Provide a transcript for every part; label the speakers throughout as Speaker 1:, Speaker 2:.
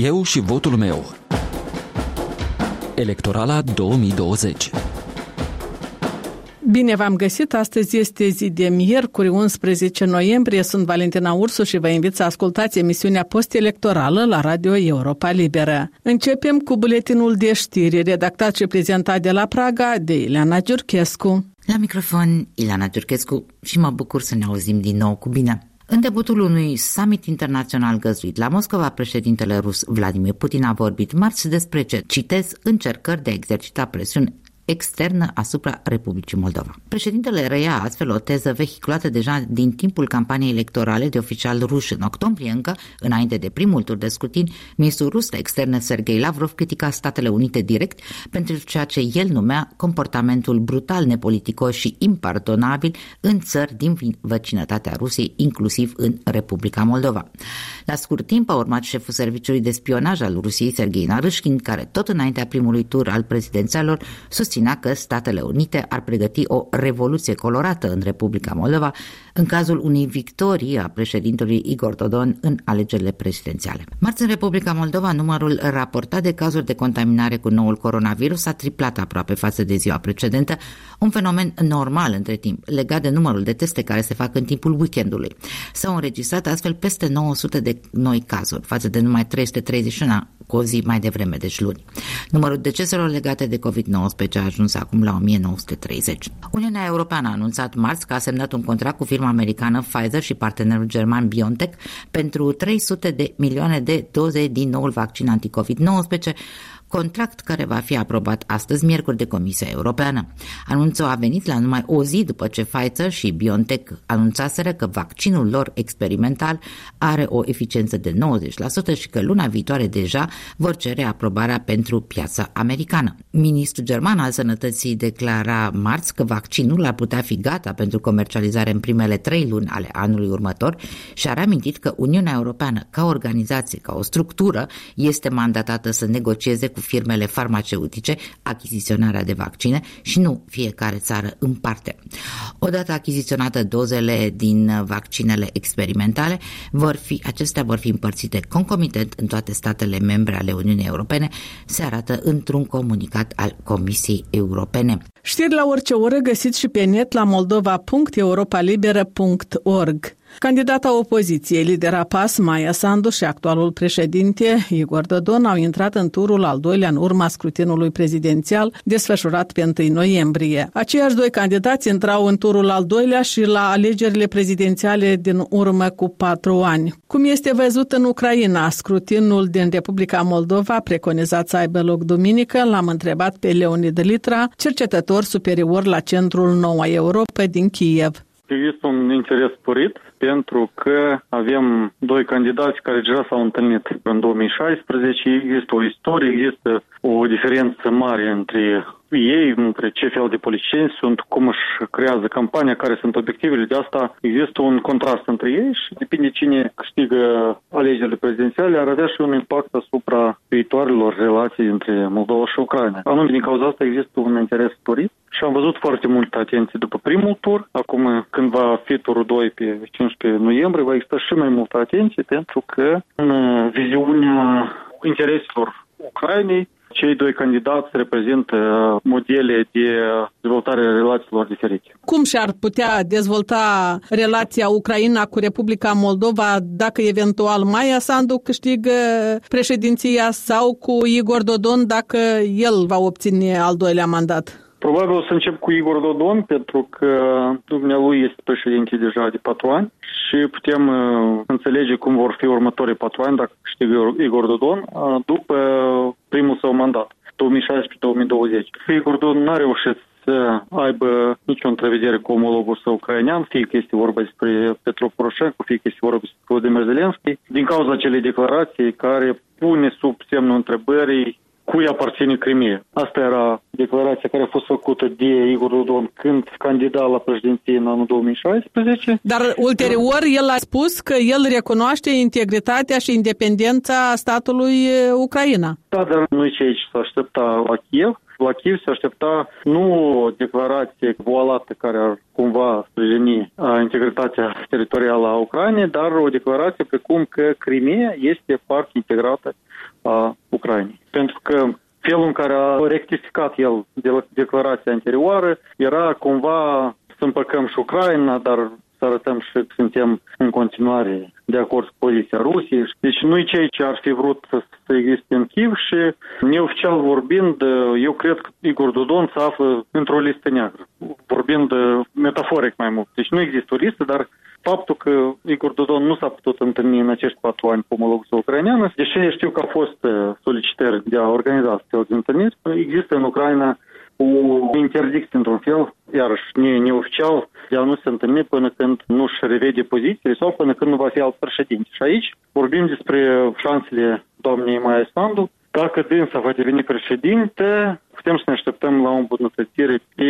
Speaker 1: Eu și votul meu. Electorala 2020
Speaker 2: Bine v-am găsit! Astăzi este zi de miercuri, 11 noiembrie. Sunt Valentina Ursu și vă invit să ascultați emisiunea post-electorală la Radio Europa Liberă. Începem cu buletinul de știri, redactat și prezentat de la Praga de Ileana Giurchescu.
Speaker 3: La microfon, Ileana Giurchescu și mă bucur să ne auzim din nou cu bine. În debutul unui summit internațional găzduit la Moscova, președintele rus Vladimir Putin a vorbit marți despre ce, citez, încercări de a exercita presiuni externă asupra Republicii Moldova. Președintele reia astfel o teză vehiculată deja din timpul campaniei electorale de oficial ruși în octombrie încă, înainte de primul tur de scrutin, ministrul rus de externe Sergei Lavrov critica Statele Unite direct pentru ceea ce el numea comportamentul brutal, nepoliticos și impardonabil în țări din vecinătatea Rusiei, inclusiv în Republica Moldova. La scurt timp a urmat șeful serviciului de spionaj al Rusiei, Sergei Narâșkin, care tot înaintea primului tur al prezidențialor susține susținea că Statele Unite ar pregăti o revoluție colorată în Republica Moldova în cazul unei victorii a președintelui Igor Dodon în alegerile prezidențiale. Marți în Republica Moldova, numărul raportat de cazuri de contaminare cu noul coronavirus a triplat aproape față de ziua precedentă, un fenomen normal între timp, legat de numărul de teste care se fac în timpul weekendului. S-au înregistrat astfel peste 900 de noi cazuri, față de numai 331 cu o zi mai devreme, deci luni. Numărul deceselor legate de COVID-19 a ajuns acum la 1930. Uniunea Europeană a anunțat marți că a semnat un contract cu firma americană Pfizer și partenerul german BioNTech pentru 300 de milioane de doze din noul vaccin anticovid-19 contract care va fi aprobat astăzi, miercuri, de Comisia Europeană. Anunțul a venit la numai o zi după ce Pfizer și BioNTech anunțaseră că vaccinul lor experimental are o eficiență de 90% și că luna viitoare deja vor cere aprobarea pentru piața americană. Ministrul german al sănătății declara marți că vaccinul ar putea fi gata pentru comercializare în primele trei luni ale anului următor și a reamintit că Uniunea Europeană, ca organizație, ca o structură, este mandatată să negocieze cu firmele farmaceutice achiziționarea de vaccine și nu fiecare țară în parte. Odată achiziționate dozele din vaccinele experimentale, vor fi, acestea vor fi împărțite concomitent în toate statele membre ale Uniunii Europene, se arată într-un comunicat al Comisiei Europene.
Speaker 2: Știri la orice oră găsiți și pe net la moldova.europalibera.org. Candidata opoziției, lidera PAS, Maia Sandu și actualul președinte Igor Dodon au intrat în turul al doilea în urma scrutinului prezidențial desfășurat pe 1 noiembrie. Aceiași doi candidați intrau în turul al doilea și la alegerile prezidențiale din urmă cu patru ani. Cum este văzut în Ucraina, scrutinul din Republica Moldova preconizat să aibă loc duminică, l-am întrebat pe Leonid Litra, cercetător superior la Centrul Noua Europa din Kiev.
Speaker 4: Există un interes sporit pentru că avem doi candidați care deja s-au întâlnit în 2016. Există o istorie, există o diferență mare între ei, între ce fel de politicieni sunt, cum își creează campania, care sunt obiectivele. De asta există un contrast între ei și depinde cine câștigă alegerile prezidențiale, ar avea și un impact asupra viitoarelor relații între Moldova și Ucraina. Anume, din cauza asta există un interes sporit și am văzut foarte multă atenție după primul tur. Acum, când va fi turul 2 pe 15 noiembrie, va exista și mai multă atenție pentru că în viziunea intereselor Ucrainei cei doi candidați reprezintă modele de dezvoltare a relațiilor diferite.
Speaker 2: Cum și-ar putea dezvolta relația Ucraina cu Republica Moldova dacă eventual Maia Sandu câștigă președinția sau cu Igor Dodon dacă el va obține al doilea mandat?
Speaker 4: Probabil o să încep cu Igor Dodon, pentru că dumnealui este președinte deja de patru ani și putem uh, înțelege cum vor fi următorii patru ani dacă câștigă Igor Dodon uh, după primul său mandat, 2016-2020. Igor Dodon n-a reușit să aibă nicio întrevedere cu omologul său ucrainean, fie că este vorba despre Petro Poroșenko, fie că este vorba despre Volodymyr Zelensky, din cauza acelei declarații care pune sub semnul întrebării cui aparține Crimea. Asta era declarația care a fost făcută de Igor Dodon când candida la președinție în anul 2016.
Speaker 2: Dar ulterior el a spus că el recunoaște integritatea și independența statului Ucraina.
Speaker 4: Da, dar nu e ce aici s-a aștepta la Kiev. la Kiev se aștepta nu o declarație voalată care ar cumva sprijini integritatea teritorială a Ucrainei, dar o declarație precum că Crimea este parte integrată a Ucrainei. Pentru că felul în care a rectificat el de declarația anterioară era cumva să împăcăm și Ucraina, dar să arătăm și că suntem în continuare de acord cu poziția Rusiei. Deci nu e ceea ce ar fi vrut să, să existe în Kiev și neoficial vorbind, eu cred că Igor Dodon se află într-o listă neagră, vorbind metaforic mai mult. Deci nu există o listă, dar faptul că Igor Dodon nu s-a putut întâlni în acești patru ani cu omologul ucraineană, deși știu că au fost solicitări de a organiza astfel de întâlniri, există în Ucraina o interdicție într-un fel, iarăși ne, neoficial, de a nu se întâlni până când nu-și revede pozițiile sau până când nu va fi alt președinte. Și aici vorbim despre șansele doamnei Maia Sandu, dacă dânsa va deveni președinte, putem să ne așteptăm la o îmbunătățire pe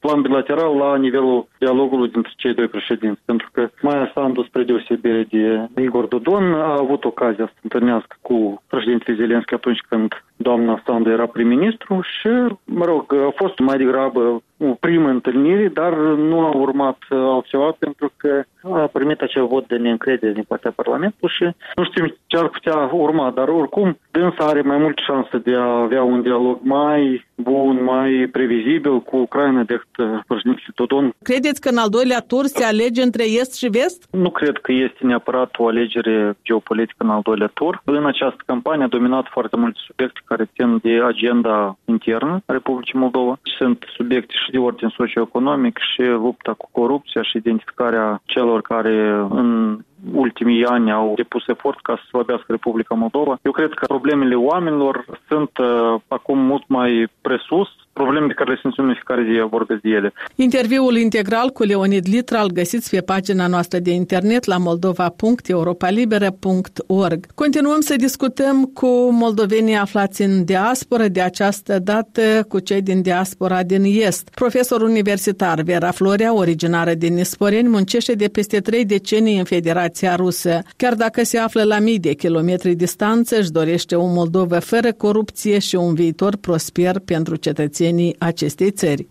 Speaker 4: plan bilateral la nivelul dialogului dintre cei doi președinți. Pentru că Maia Sandu, spre deosebire de Igor Dodon, a avut ocazia să întâlnească cu președintele Zelenski atunci când doamna Sandu era prim-ministru și, mă rog, a fost mai degrabă o primă întâlnire, dar nu a urmat altceva pentru că a primit acel vot de neîncredere din partea Parlamentului și nu știm ce ar putea urma, dar oricum dânsa are mai mult șanse de a avea un dialog mai bun, mai previzibil cu Ucraina decât uh, președintele Dodon.
Speaker 2: Credeți că în al doilea tur se alege între est și vest?
Speaker 4: Nu cred că este neapărat o alegere geopolitică în al doilea tur. În această campanie a dominat foarte multe subiecte care țin de agenda internă a Republicii Moldova. Sunt subiecte și de ordin socioeconomic și lupta cu corupția și identificarea celor care în ultimii ani au depus efort ca să slăbească Republica Moldova. Eu cred că problemele oamenilor sunt uh, acum mult mai presus probleme pe care le simțim în fiecare zi, vorbesc de ele.
Speaker 2: Interviul integral cu Leonid Litra îl găsiți pe pagina noastră de internet la moldova.europalibera.org. Continuăm să discutăm cu moldovenii aflați în diaspora, de această dată cu cei din diaspora din Est. Profesor universitar Vera Florea, originară din Nisporeni, muncește de peste trei decenii în Federația Rusă. Chiar dacă se află la mii de kilometri distanță, își dorește o Moldovă fără corupție și un viitor prosper pentru cetățenii cetățenii acestei țări.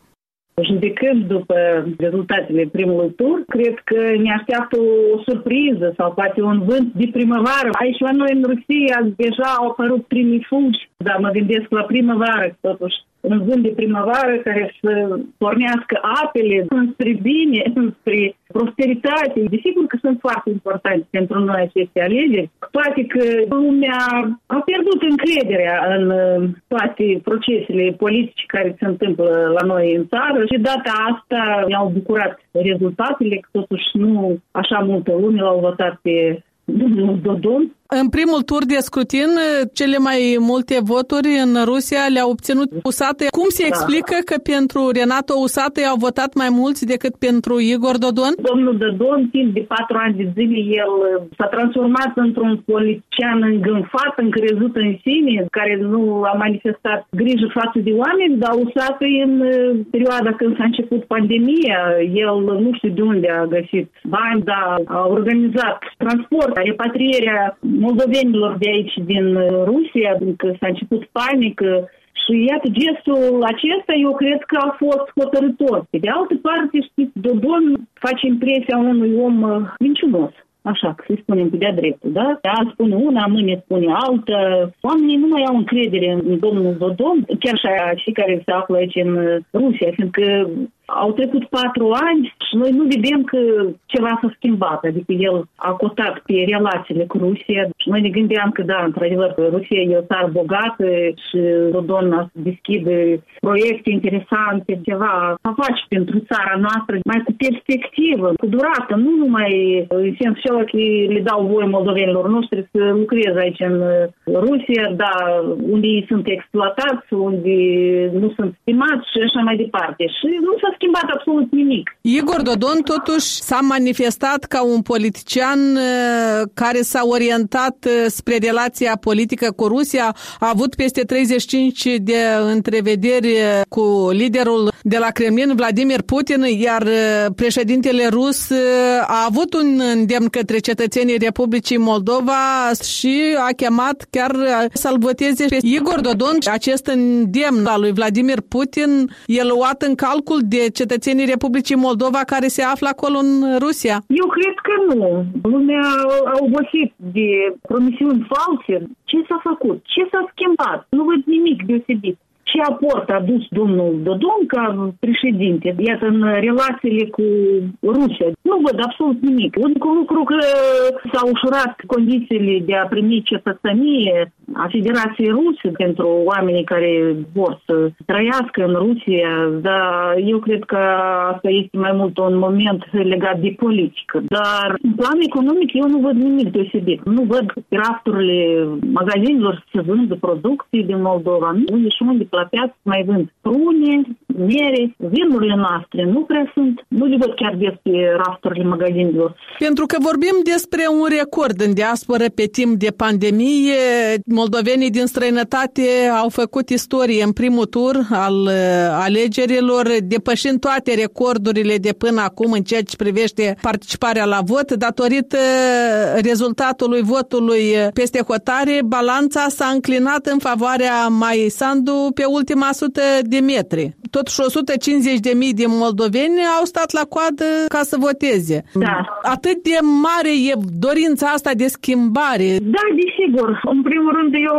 Speaker 5: Judecând după rezultatele primului tur, cred că ne așteaptă o surpriză sau poate un vânt de primăvară. Aici la noi în Rusia deja au apărut primii fulgi, dar mă gândesc la primăvară, totuși un vânt de primăvară care să pornească apele înspre bine, înspre prosperitate. Desigur că sunt foarte importante pentru noi aceste alegeri, toate că lumea a pierdut încrederea în uh, toate procesele politice care se întâmplă la noi în țară și data asta mi-au bucurat rezultatele, că totuși nu așa multă lume l-au votat pe domnul Dodon
Speaker 2: în primul tur de scrutin, cele mai multe voturi în Rusia le-a obținut Usate. Cum se da. explică că pentru Renato Usate au votat mai mulți decât pentru Igor Dodon?
Speaker 5: Domnul Dodon, timp de patru ani de zile, el s-a transformat într-un politician îngânfat, încrezut în sine, care nu a manifestat grijă față de oameni, dar Usate în perioada când s-a început pandemia, el nu știu de unde a găsit bani, dar a organizat transport, repatrierea moldovenilor de aici din uh, Rusia, că s-a început panică, și iată, gestul acesta eu cred că a fost hotărător. Pe de altă parte, știți, Dodon face impresia unui om uh, minciunos. Așa, să spunem pe de-a dreptul, da? Azi spune una, mâine spune altă. Oamenii nu mai au încredere în domnul Dodon, chiar și cei care se află aici în uh, Rusia, fiindcă au trecut patru ani și noi nu vedem că ceva s-a schimbat, adică el a cotat pe relațiile cu Rusia și noi ne gândeam că da, într-adevăr, Rusia e o țară bogată și Dodon a deschide proiecte interesante, ceva să face pentru țara noastră mai cu perspectivă, cu durată, nu numai în sensul celor că le dau voie moldovenilor noștri să lucreze aici în Rusia, da, unde ei sunt exploatați, unde nu sunt stimați și așa mai departe. Și nu s-a schimbat absolut nimic.
Speaker 2: Igor Dodon totuși s-a manifestat ca un politician uh, care s-a orientat uh, spre relația politică cu Rusia, a avut peste 35 de întrevederi uh, cu liderul de la Kremlin, Vladimir Putin, iar președintele rus a avut un îndemn către cetățenii Republicii Moldova și a chemat chiar să-l voteze pe Igor Dodon. Acest îndemn al lui Vladimir Putin e luat în calcul de cetățenii Republicii Moldova care se află acolo în Rusia?
Speaker 5: Eu cred că nu. Lumea a obosit de promisiuni false. Ce s-a făcut? Ce s-a schimbat? Nu văd nimic deosebit ca președinte, iată, în relațiile cu Rusia. Nu văd absolut nimic. Unicul lucru că s-au ușurat condițiile de a primi cetățenie a Federației Ruse pentru oamenii care vor să trăiască în Rusia, dar eu cred că asta este mai mult un moment legat de politică. Dar în plan economic eu nu văd nimic deosebit. Nu văd rafturile magazinelor să vândă producții din Moldova. Nu e și unde la piață mai vând prune, mere, vinurile noastre nu prea sunt. Nu le văd chiar des pe rafturile magazinelor.
Speaker 2: Pentru că vorbim despre un record în diasporă pe timp de pandemie. Moldovenii din străinătate au făcut istorie în primul tur al uh, alegerilor, depășind toate recordurile de până acum în ceea ce privește participarea la vot. Datorită rezultatului votului peste hotare, balanța s-a înclinat în favoarea Mai Sandu pe ultima sută de metri. Totuși 150 de mii de moldoveni au stat la coadă ca să voteze.
Speaker 5: Da.
Speaker 2: Atât de mare e dorința asta de schimbare.
Speaker 5: Da, desigur. În primul rând eu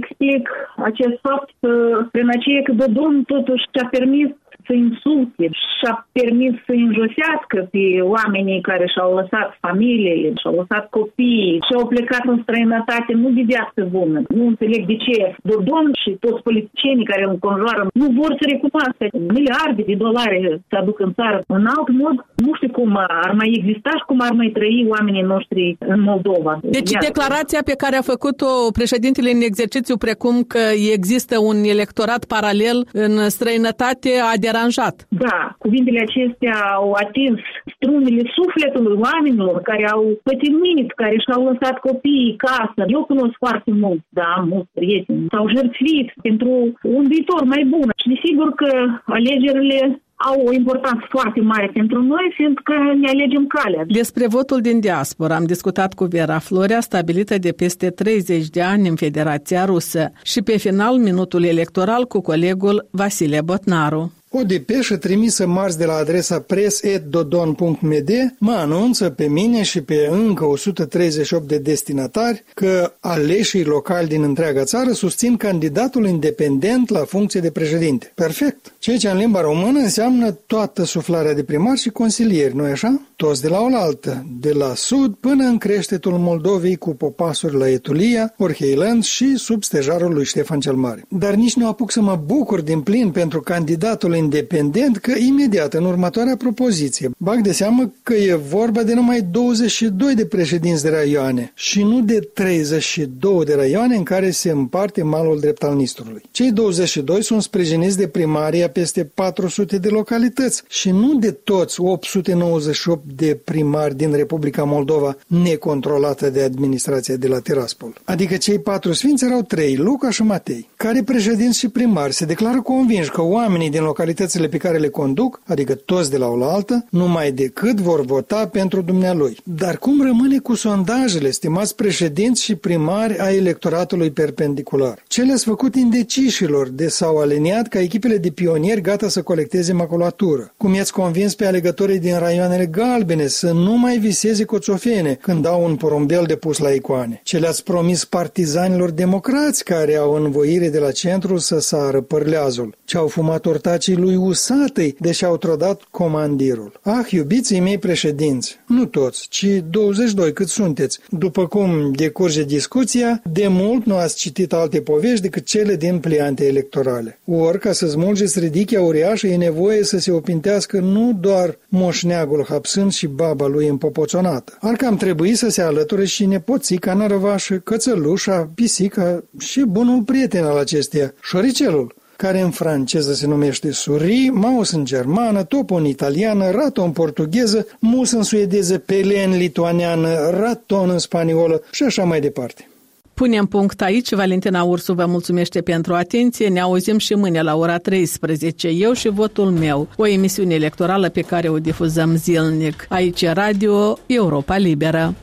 Speaker 5: explic acest fapt că prin aceea că Dodon totuși a permis să insulte și-a permis să înjosească pe oamenii care și-au lăsat familiile, și-au lăsat copiii și-au plecat în străinătate nu de viață bună. Nu înțeleg de ce Dodon și toți politicienii care îl înconjoară nu vor să recunoască miliarde de dolari să aduc în țară. În alt mod, nu știu cum ar mai exista și cum ar mai trăi oamenii noștri în Moldova.
Speaker 2: Deci viață. declarația pe care a făcut-o președintele în exercițiu, precum că există un electorat paralel în străinătate, a deranjat.
Speaker 5: Da, cuvintele acestea au atins strunile sufletului oamenilor care au pătimit, care și-au lăsat copiii casă. Eu cunosc foarte mult, da, am mulți prieteni. S-au jertfit pentru un viitor mai bun. Și desigur că alegerile au o importanță foarte mare pentru noi, fiindcă ne alegem calea.
Speaker 2: Despre votul din diaspora am discutat cu Vera Florea, stabilită de peste 30 de ani în Federația Rusă, și pe final minutul electoral cu colegul Vasile Botnaru.
Speaker 6: O depeșă trimisă marți de la adresa press.dodon.md mă anunță pe mine și pe încă 138 de destinatari că aleșii locali din întreaga țară susțin candidatul independent la funcție de președinte. Perfect! Ceea ce în limba română înseamnă toată suflarea de primar și consilieri, nu-i așa? Toți de la oaltă, de la sud până în creștetul Moldovei cu popasuri la Etulia, Orheiland și sub stejarul lui Ștefan cel Mare. Dar nici nu apuc să mă bucur din plin pentru candidatul independent că imediat în următoarea propoziție bag de seamă că e vorba de numai 22 de președinți de raioane și nu de 32 de raioane în care se împarte malul drept al Nistrului. Cei 22 sunt sprijiniți de primaria peste 400 de localități și nu de toți 898 de primari din Republica Moldova necontrolată de administrația de la Tiraspol. Adică cei patru sfinți erau trei, Luca și Matei, care președinți și primari se declară convinși că oamenii din localități activitățile pe care le conduc, adică toți de la oaltă, numai decât vor vota pentru dumnealui. Dar cum rămâne cu sondajele, stimați președinți și primari ai electoratului perpendicular? Ce le-ați făcut indecișilor de s-au aliniat ca echipele de pionieri gata să colecteze maculatură? Cum i-ați convins pe alegătorii din raioanele galbene să nu mai viseze coțofene când au un porumbel de pus la icoane? Ce le-ați promis partizanilor democrați care au învoire de la centru să sară părleazul? Ce au fumat ortacii lui Usatăi, deși au trădat comandirul. Ah, iubiții mei președinți, nu toți, ci 22 cât sunteți. După cum decurge discuția, de mult nu ați citit alte povești decât cele din pliante electorale. Ori, ca să smulgeți ridichea uriașă, e nevoie să se opintească nu doar moșneagul hapsând și baba lui împopoțonată. Ar cam trebui să se alăture și nepoțica nărăvașă, cățălușa, pisica și bunul prieten al acesteia, șoricelul, care în franceză se numește suri, mouse în germană, topo în italiană, rato în portugheză, mus în suedeză, pele în lituaniană, raton în spaniolă și așa mai departe.
Speaker 2: Punem punct aici. Valentina Ursu vă mulțumește pentru atenție. Ne auzim și mâine la ora 13. Eu și votul meu. O emisiune electorală pe care o difuzăm zilnic. Aici Radio Europa Liberă.